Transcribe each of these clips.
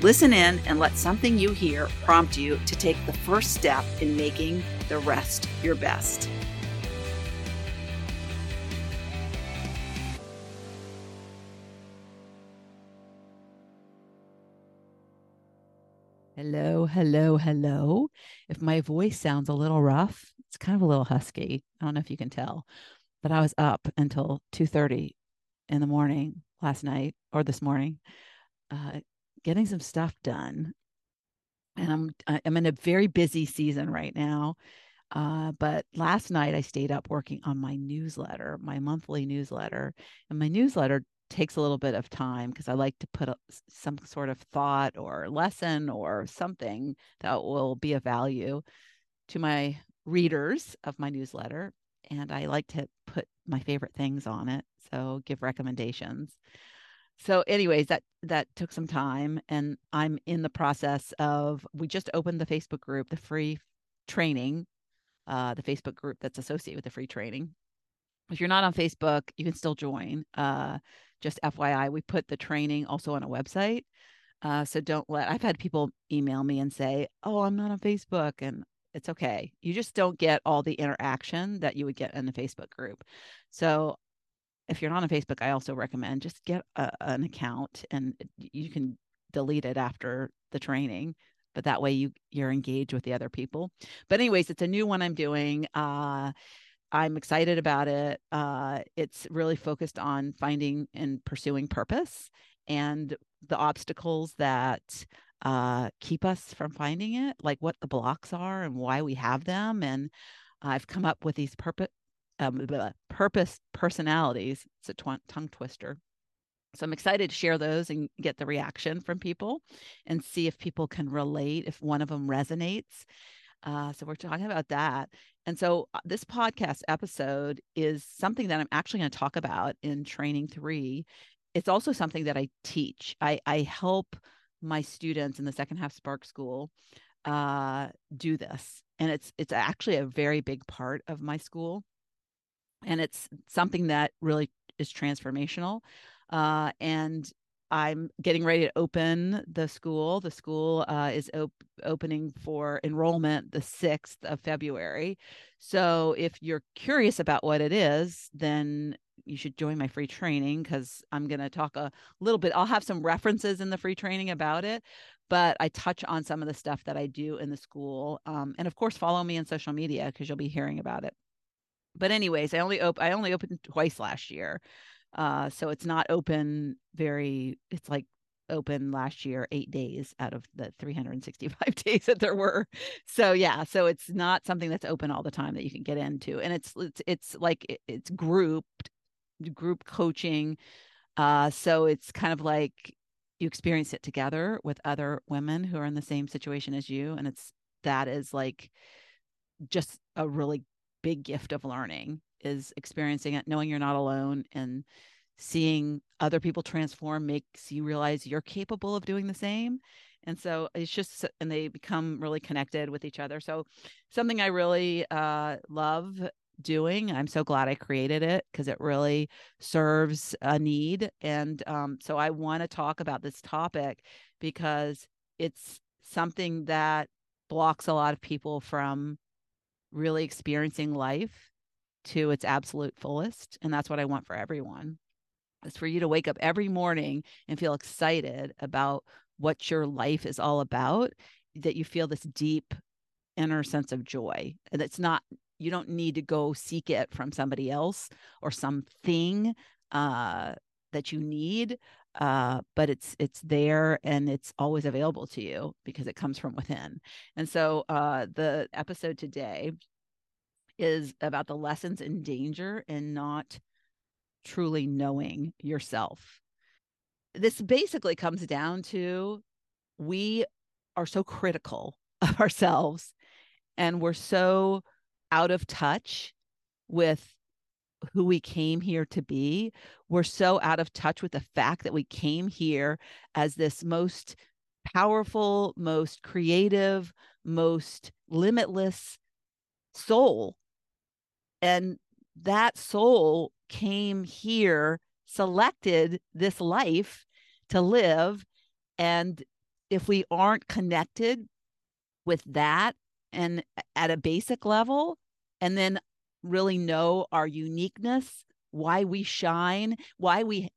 Listen in and let something you hear prompt you to take the first step in making the rest your best. Hello, hello, hello. If my voice sounds a little rough, it's kind of a little husky. I don't know if you can tell, but I was up until 2:30 in the morning last night or this morning, uh, getting some stuff done. And I'm I'm in a very busy season right now. Uh, but last night I stayed up working on my newsletter, my monthly newsletter, and my newsletter takes a little bit of time because I like to put a, some sort of thought or lesson or something that will be of value to my readers of my newsletter. And I like to put my favorite things on it. So give recommendations so anyways that that took some time and i'm in the process of we just opened the facebook group the free training uh the facebook group that's associated with the free training. If you're not on facebook you can still join uh just fyi we put the training also on a website uh so don't let i've had people email me and say oh i'm not on facebook and it's okay. You just don't get all the interaction that you would get in the facebook group. So if you're not on Facebook, I also recommend just get a, an account and you can delete it after the training but that way you you're engaged with the other people. But anyways it's a new one i'm doing uh i'm excited about it uh it's really focused on finding and pursuing purpose and the obstacles that uh keep us from finding it like what the blocks are and why we have them and i've come up with these purpose um, purpose personalities. It's a tw- tongue twister. So I'm excited to share those and get the reaction from people and see if people can relate, if one of them resonates. Uh, so we're talking about that. And so uh, this podcast episode is something that I'm actually going to talk about in training three. It's also something that I teach. I, I help my students in the second half Spark School uh, do this, and it's it's actually a very big part of my school and it's something that really is transformational. Uh, and I'm getting ready to open the school. The school uh, is op- opening for enrollment the 6th of February. So if you're curious about what it is, then you should join my free training because I'm going to talk a little bit. I'll have some references in the free training about it, but I touch on some of the stuff that I do in the school. Um, and of course, follow me on social media because you'll be hearing about it but anyways, I only op- I only opened twice last year. Uh, so it's not open very it's like open last year 8 days out of the 365 days that there were. So yeah, so it's not something that's open all the time that you can get into and it's it's it's like it's grouped group coaching. Uh so it's kind of like you experience it together with other women who are in the same situation as you and it's that is like just a really big gift of learning is experiencing it, knowing you're not alone and seeing other people transform makes you realize you're capable of doing the same. And so it's just, and they become really connected with each other. So something I really uh, love doing. I'm so glad I created it because it really serves a need. And um, so I want to talk about this topic because it's something that blocks a lot of people from really experiencing life to its absolute fullest. And that's what I want for everyone. Is for you to wake up every morning and feel excited about what your life is all about, that you feel this deep inner sense of joy. And it's not, you don't need to go seek it from somebody else or something. uh, that you need, uh, but it's it's there and it's always available to you because it comes from within. And so uh, the episode today is about the lessons in danger and not truly knowing yourself. This basically comes down to we are so critical of ourselves and we're so out of touch with who we came here to be. We're so out of touch with the fact that we came here as this most powerful, most creative, most limitless soul. And that soul came here, selected this life to live. And if we aren't connected with that and at a basic level, and then really know our uniqueness why we shine why we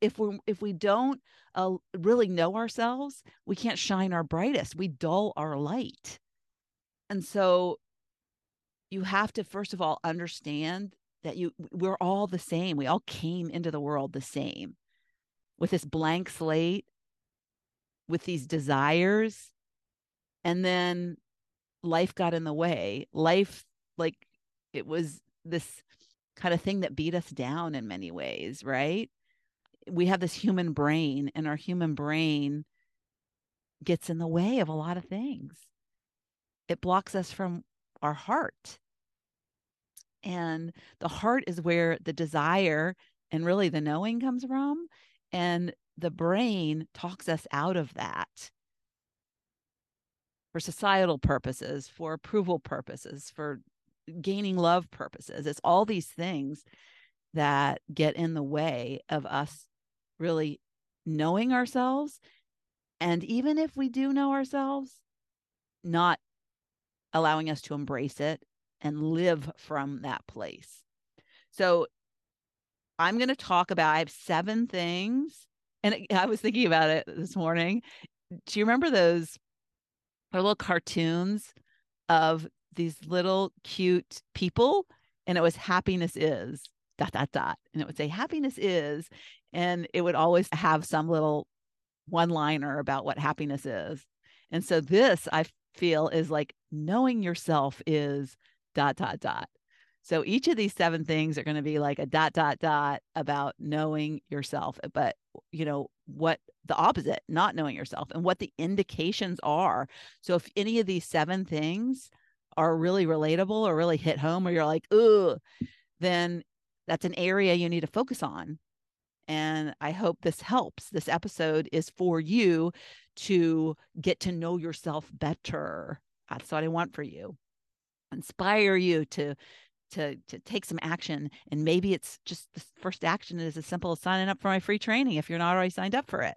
if we if we don't uh, really know ourselves we can't shine our brightest we dull our light. And so you have to first of all understand that you we're all the same we all came into the world the same. With this blank slate with these desires and then life got in the way. Life like it was this kind of thing that beat us down in many ways, right? We have this human brain, and our human brain gets in the way of a lot of things. It blocks us from our heart. And the heart is where the desire and really the knowing comes from. And the brain talks us out of that for societal purposes, for approval purposes, for gaining love purposes. It's all these things that get in the way of us really knowing ourselves. And even if we do know ourselves, not allowing us to embrace it and live from that place. So I'm going to talk about, I have seven things. And I was thinking about it this morning. Do you remember those little cartoons of these little cute people and it was happiness is dot dot dot. And it would say happiness is and it would always have some little one liner about what happiness is. And so this i feel is like knowing yourself is dot dot dot. So each of these seven things are going to be like a dot dot dot about knowing yourself but you know what the opposite not knowing yourself and what the indications are. So if any of these seven things are really relatable or really hit home or you're like, ooh, then that's an area you need to focus on. And I hope this helps. This episode is for you to get to know yourself better. That's what I want for you. Inspire you to to to take some action. And maybe it's just the first action is as simple as signing up for my free training if you're not already signed up for it,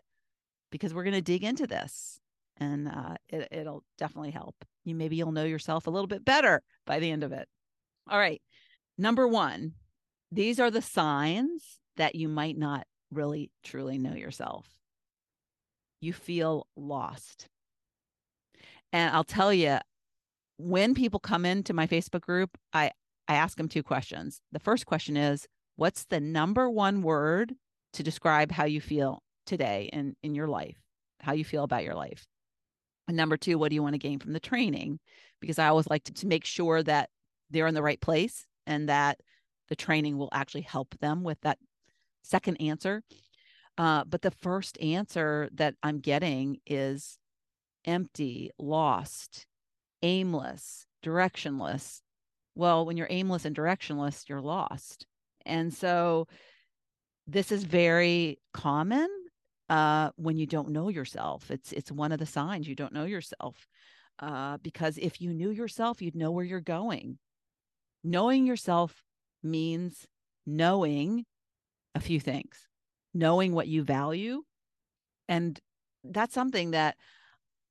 because we're going to dig into this and uh, it, it'll definitely help. You maybe you'll know yourself a little bit better by the end of it. All right. Number one, these are the signs that you might not really truly know yourself. You feel lost. And I'll tell you, when people come into my Facebook group, I, I ask them two questions. The first question is, what's the number one word to describe how you feel today in, in your life, how you feel about your life? And number two, what do you want to gain from the training? Because I always like to, to make sure that they're in the right place and that the training will actually help them with that second answer. Uh, but the first answer that I'm getting is empty, lost, aimless, directionless. Well, when you're aimless and directionless, you're lost. And so this is very common uh, when you don't know yourself. It's it's one of the signs you don't know yourself. Uh, because if you knew yourself, you'd know where you're going. Knowing yourself means knowing a few things, knowing what you value. And that's something that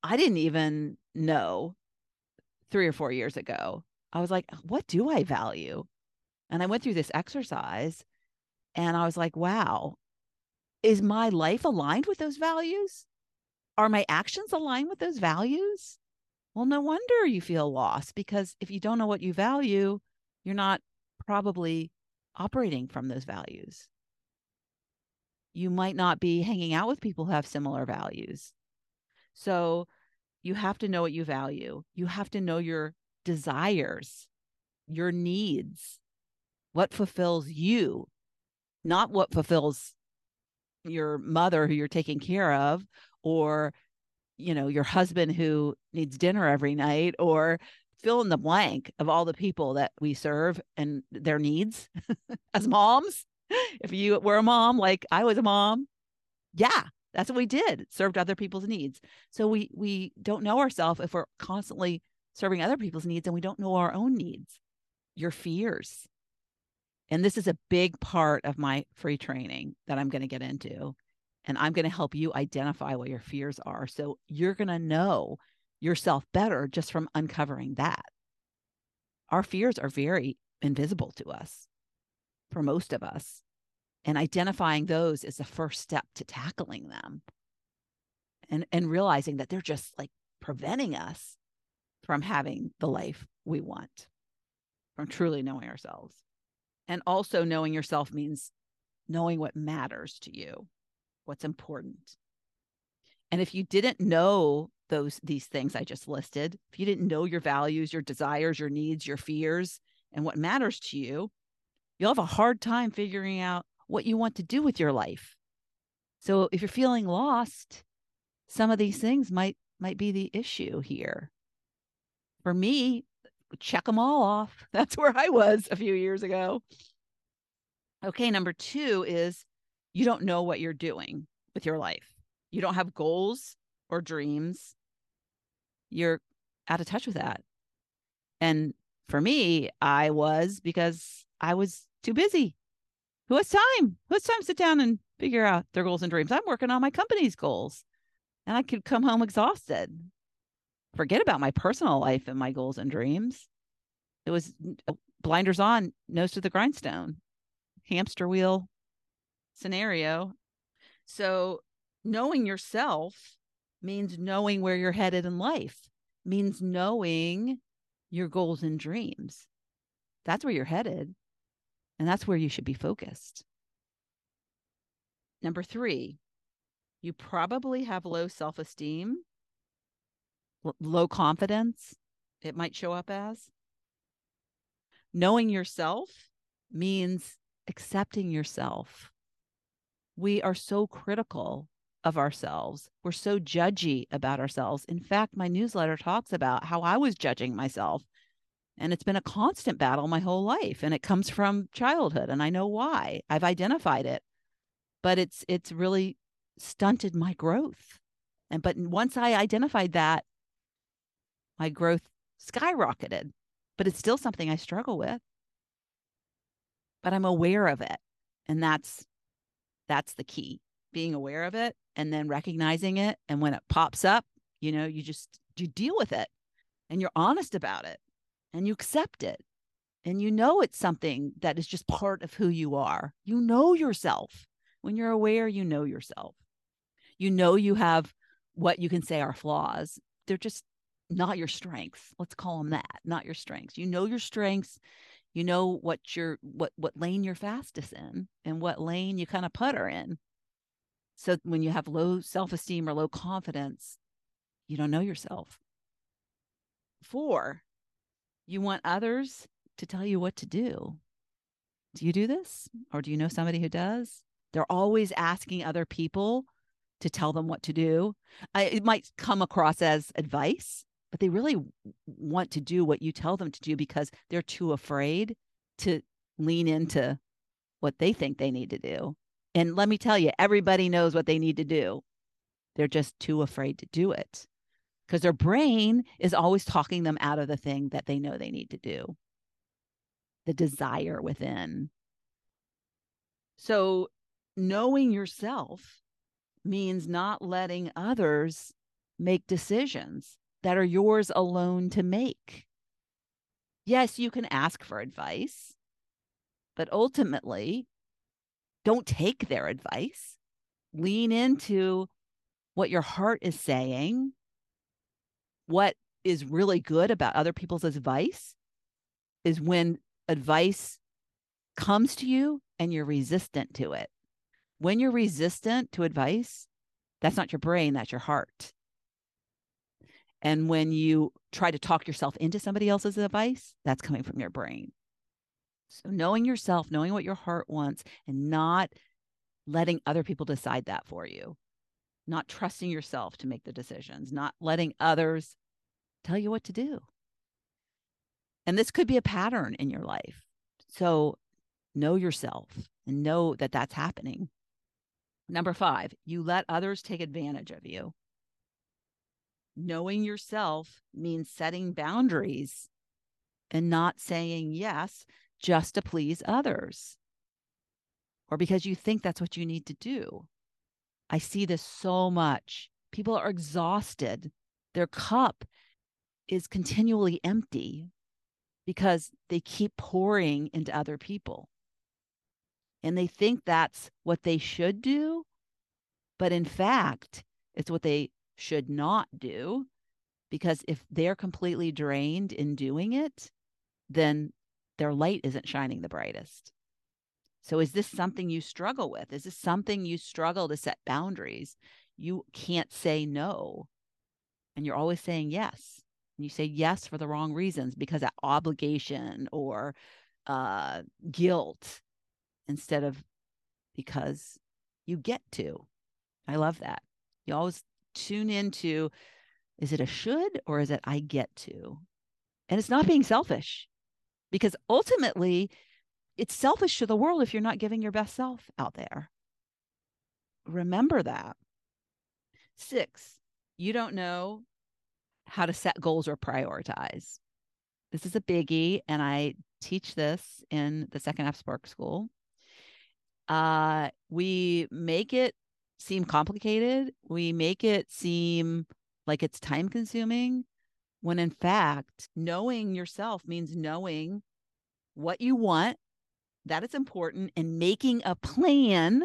I didn't even know three or four years ago. I was like, what do I value? And I went through this exercise and I was like, wow, is my life aligned with those values? Are my actions aligned with those values? Well, no wonder you feel lost because if you don't know what you value, you're not probably operating from those values. you might not be hanging out with people who have similar values. So you have to know what you value. You have to know your desires, your needs, what fulfills you, not what fulfills your mother who you're taking care of or you know your husband who needs dinner every night or fill in the blank of all the people that we serve and their needs as moms. If you were a mom like i was a mom yeah that's what we did served other people's needs. So we we don't know ourselves if we're constantly serving other people's needs and we don't know our own needs your fears and this is a big part of my free training that i'm going to get into and i'm going to help you identify what your fears are so you're going to know yourself better just from uncovering that. Our fears are very invisible to us for most of us. And identifying those is the first step to tackling them and, and realizing that they're just like preventing us from having the life we want, from truly knowing ourselves. And also, knowing yourself means knowing what matters to you, what's important. And if you didn't know those these things I just listed, if you didn't know your values, your desires, your needs, your fears, and what matters to you, you'll have a hard time figuring out what you want to do with your life. So if you're feeling lost, some of these things might might be the issue here. For me, check them all off. That's where I was a few years ago. Okay, number 2 is you don't know what you're doing with your life. You don't have goals or dreams you're out of touch with that. And for me, I was because I was too busy. Who has time? Who has time to sit down and figure out their goals and dreams? I'm working on my company's goals and I could come home exhausted. Forget about my personal life and my goals and dreams. It was oh, blinders on, nose to the grindstone, hamster wheel scenario. So, knowing yourself means knowing where you're headed in life, means knowing your goals and dreams. That's where you're headed. And that's where you should be focused. Number three, you probably have low self esteem, low confidence, it might show up as. Knowing yourself means accepting yourself. We are so critical of ourselves. We're so judgy about ourselves. In fact, my newsletter talks about how I was judging myself. And it's been a constant battle my whole life. And it comes from childhood. And I know why. I've identified it. But it's it's really stunted my growth. And but once I identified that, my growth skyrocketed. But it's still something I struggle with. But I'm aware of it. And that's that's the key being aware of it and then recognizing it and when it pops up you know you just you deal with it and you're honest about it and you accept it and you know it's something that is just part of who you are you know yourself when you're aware you know yourself you know you have what you can say are flaws they're just not your strengths let's call them that not your strengths you know your strengths you know what your what what lane you're fastest in and what lane you kind of putter in so when you have low self esteem or low confidence, you don't know yourself. Four, you want others to tell you what to do. Do you do this? Or do you know somebody who does? They're always asking other people to tell them what to do. I, it might come across as advice, but they really want to do what you tell them to do because they're too afraid to lean into what they think they need to do. And let me tell you, everybody knows what they need to do. They're just too afraid to do it because their brain is always talking them out of the thing that they know they need to do, the desire within. So, knowing yourself means not letting others make decisions that are yours alone to make. Yes, you can ask for advice, but ultimately, don't take their advice. Lean into what your heart is saying, what is really good about other people's advice is when advice comes to you and you're resistant to it. When you're resistant to advice, that's not your brain, that's your heart. And when you try to talk yourself into somebody else's advice, that's coming from your brain. So, knowing yourself, knowing what your heart wants, and not letting other people decide that for you, not trusting yourself to make the decisions, not letting others tell you what to do. And this could be a pattern in your life. So, know yourself and know that that's happening. Number five, you let others take advantage of you. Knowing yourself means setting boundaries and not saying yes just to please others or because you think that's what you need to do. I see this so much. People are exhausted. Their cup is continually empty because they keep pouring into other people. And they think that's what they should do. But in fact, it's what they should not do. Because if they're completely drained in doing it, then their light isn't shining the brightest. So, is this something you struggle with? Is this something you struggle to set boundaries? You can't say no. And you're always saying yes. And you say yes for the wrong reasons because of obligation or uh, guilt instead of because you get to. I love that. You always tune into is it a should or is it I get to? And it's not being selfish because ultimately it's selfish to the world if you're not giving your best self out there. Remember that. Six, you don't know how to set goals or prioritize. This is a biggie, and I teach this in the second half Spark School. Uh, we make it seem complicated. We make it seem like it's time consuming when in fact, knowing yourself means knowing what you want, that is important, and making a plan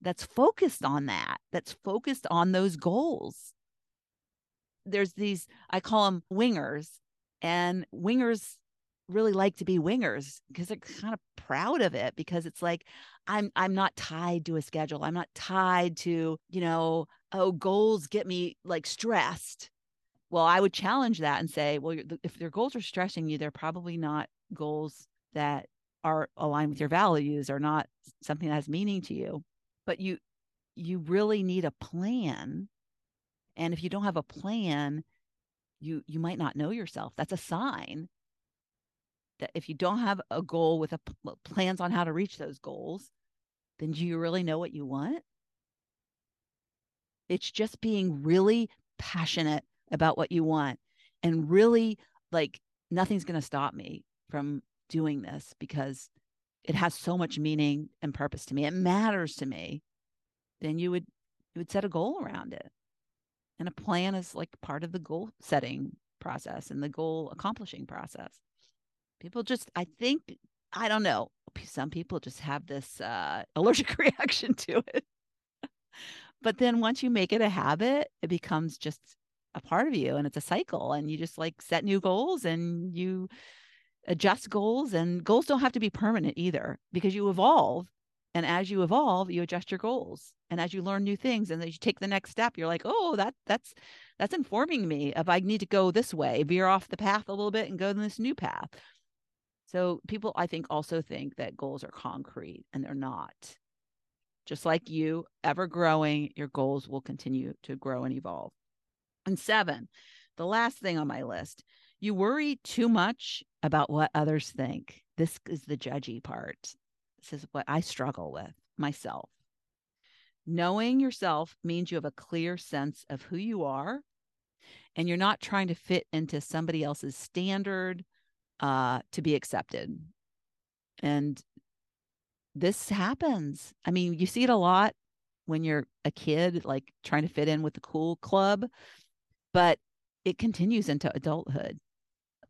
that's focused on that, that's focused on those goals. There's these, I call them wingers, and wingers really like to be wingers because they're kind of proud of it because it's like i'm i'm not tied to a schedule i'm not tied to you know oh goals get me like stressed well, I would challenge that and say, well, if their goals are stressing you, they're probably not goals that are aligned with your values or not something that has meaning to you. But you you really need a plan. And if you don't have a plan, you you might not know yourself. That's a sign that if you don't have a goal with a plans on how to reach those goals, then do you really know what you want? It's just being really passionate about what you want and really like nothing's going to stop me from doing this because it has so much meaning and purpose to me. It matters to me. Then you would you would set a goal around it. And a plan is like part of the goal setting process and the goal accomplishing process people just i think i don't know some people just have this uh, allergic reaction to it. But then once you make it a habit it becomes just a part of you and it's a cycle and you just like set new goals and you adjust goals and goals don't have to be permanent either because you evolve and as you evolve you adjust your goals and as you learn new things and as you take the next step you're like oh that that's that's informing me if i need to go this way veer off the path a little bit and go in this new path so people i think also think that goals are concrete and they're not just like you ever growing your goals will continue to grow and evolve and seven, the last thing on my list, you worry too much about what others think. This is the judgy part. This is what I struggle with myself. Knowing yourself means you have a clear sense of who you are and you're not trying to fit into somebody else's standard uh, to be accepted. And this happens. I mean, you see it a lot when you're a kid, like trying to fit in with the cool club but it continues into adulthood.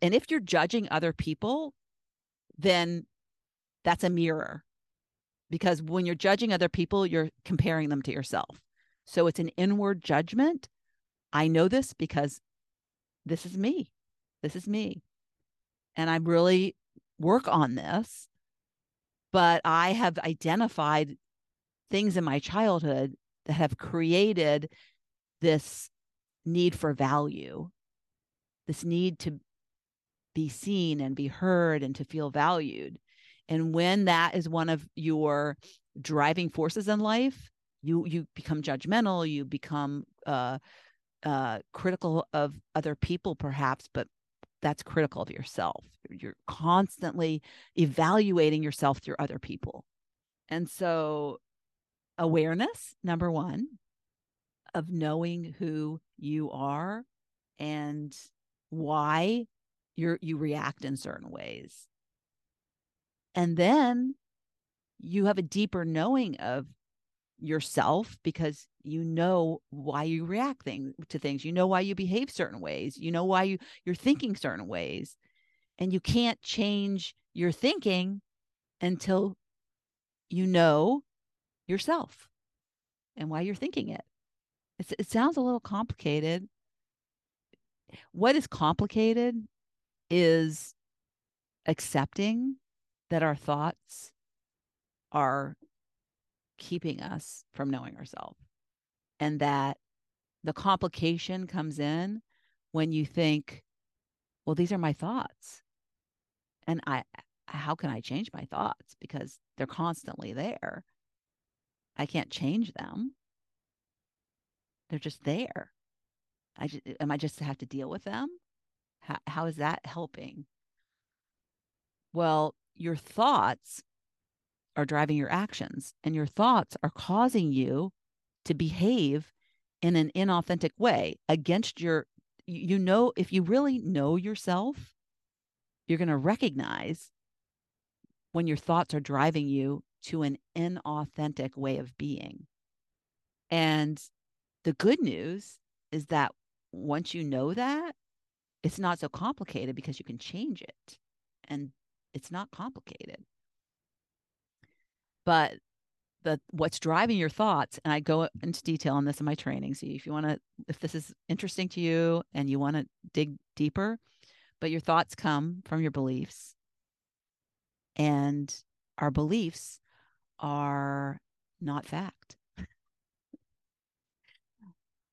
And if you're judging other people, then that's a mirror because when you're judging other people, you're comparing them to yourself. So it's an inward judgment. I know this because this is me. This is me. And I really work on this, but I have identified things in my childhood that have created this need for value, this need to be seen and be heard and to feel valued. And when that is one of your driving forces in life, you you become judgmental, you become uh, uh, critical of other people, perhaps, but that's critical of yourself. You're constantly evaluating yourself through other people. And so, awareness, number one, of knowing who you are and why you're you react in certain ways. And then you have a deeper knowing of yourself because you know why you react thing, to things. You know why you behave certain ways. You know why you you're thinking certain ways. And you can't change your thinking until you know yourself and why you're thinking it. It's, it sounds a little complicated. What is complicated is accepting that our thoughts are keeping us from knowing ourselves. And that the complication comes in when you think, well, these are my thoughts. And I, how can I change my thoughts? Because they're constantly there. I can't change them. They're just there. I just, uh, am I just have to deal with them? How, how is that helping? Well, your thoughts are driving your actions, and your thoughts are causing you to behave in an inauthentic way against your, you know, if you really know yourself, you're going to recognize when your thoughts are driving you to an inauthentic way of being. And the good news is that once you know that, it's not so complicated because you can change it. And it's not complicated but the what's driving your thoughts and i go into detail on this in my training so if you want to if this is interesting to you and you want to dig deeper but your thoughts come from your beliefs. And our beliefs are not fact.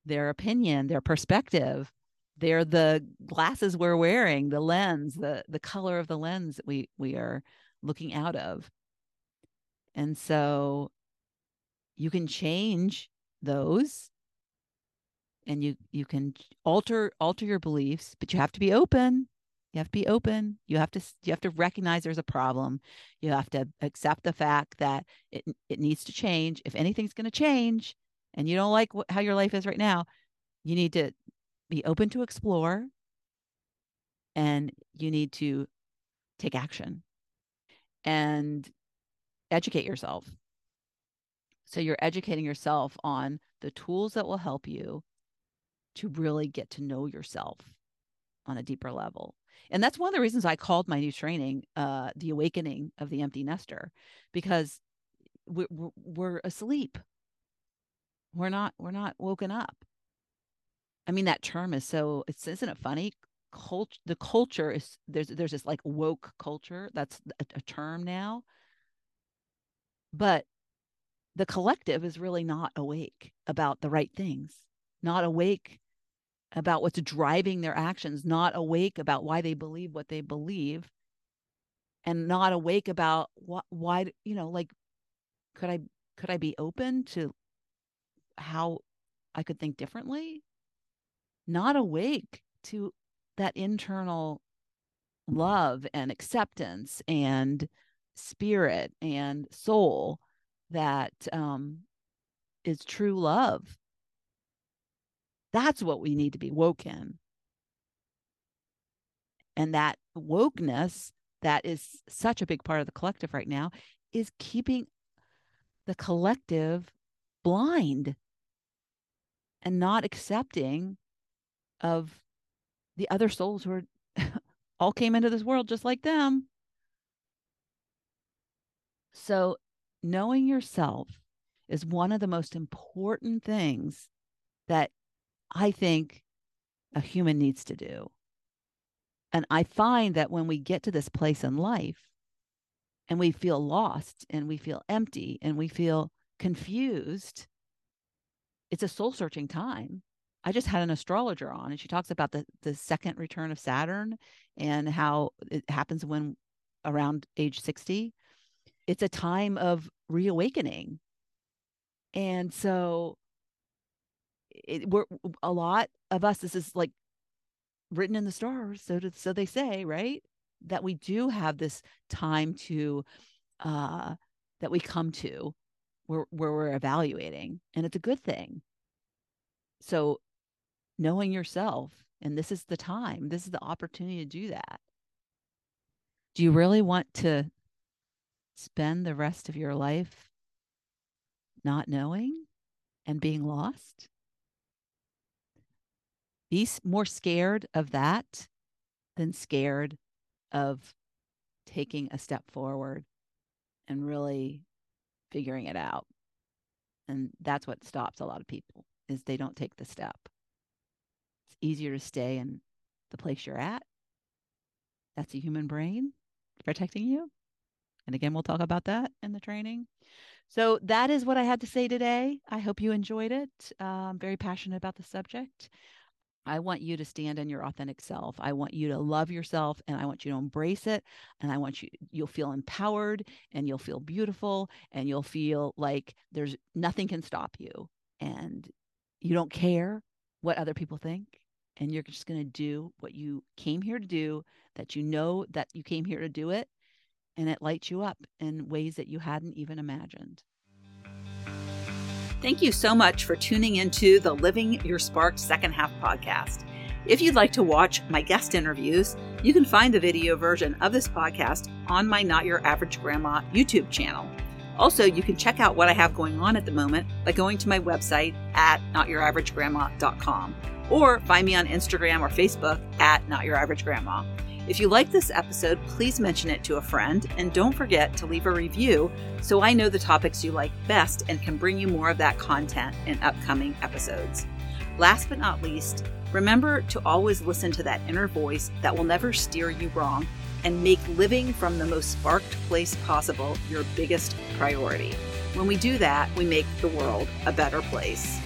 Their opinion their perspective they're the glasses we're wearing the lens the the color of the lens that we we are looking out of and so you can change those and you you can alter alter your beliefs, but you have to be open. You have to be open. You have to you have to recognize there's a problem. You have to accept the fact that it it needs to change. If anything's going to change and you don't like what, how your life is right now, you need to be open to explore and you need to take action. And educate yourself. So you're educating yourself on the tools that will help you to really get to know yourself on a deeper level. And that's one of the reasons I called my new training uh, The Awakening of the Empty Nester, because we're, we're asleep. We're not, we're not woken up. I mean, that term is so, it's, isn't it funny? Cult, the culture is, there's, there's this like woke culture. That's a, a term now but the collective is really not awake about the right things, not awake about what's driving their actions, not awake about why they believe what they believe, and not awake about what why you know like could I could I be open to how I could think differently? Not awake to that internal love and acceptance and spirit and soul that um, is true love. That's what we need to be woke in. And that wokeness that is such a big part of the collective right now is keeping the collective blind and not accepting of the other souls who are all came into this world just like them so, knowing yourself is one of the most important things that I think a human needs to do. And I find that when we get to this place in life and we feel lost and we feel empty and we feel confused, it's a soul searching time. I just had an astrologer on and she talks about the the second return of Saturn and how it happens when around age 60. It's a time of reawakening. And so it, we're a lot of us this is like written in the stars so to, so they say right? That we do have this time to uh that we come to where where we're evaluating and it's a good thing. So knowing yourself and this is the time this is the opportunity to do that. Do you really want to spend the rest of your life not knowing and being lost be more scared of that than scared of taking a step forward and really figuring it out. And that's what stops a lot of people is they don't take the step. It's easier to stay in the place you're at. That's a human brain protecting you. And again, we'll talk about that in the training. So that is what I had to say today. I hope you enjoyed it. Uh, I'm very passionate about the subject. I want you to stand in your authentic self. I want you to love yourself and I want you to embrace it. And I want you, you'll feel empowered and you'll feel beautiful and you'll feel like there's nothing can stop you and you don't care what other people think. And you're just going to do what you came here to do, that you know that you came here to do it. And it lights you up in ways that you hadn't even imagined. Thank you so much for tuning into the Living Your Spark Second Half podcast. If you'd like to watch my guest interviews, you can find the video version of this podcast on my Not Your Average Grandma YouTube channel. Also, you can check out what I have going on at the moment by going to my website at notyouraveragegrandma.com or find me on Instagram or Facebook at Not Your Average Grandma. If you like this episode, please mention it to a friend and don't forget to leave a review so I know the topics you like best and can bring you more of that content in upcoming episodes. Last but not least, remember to always listen to that inner voice that will never steer you wrong and make living from the most sparked place possible your biggest priority. When we do that, we make the world a better place.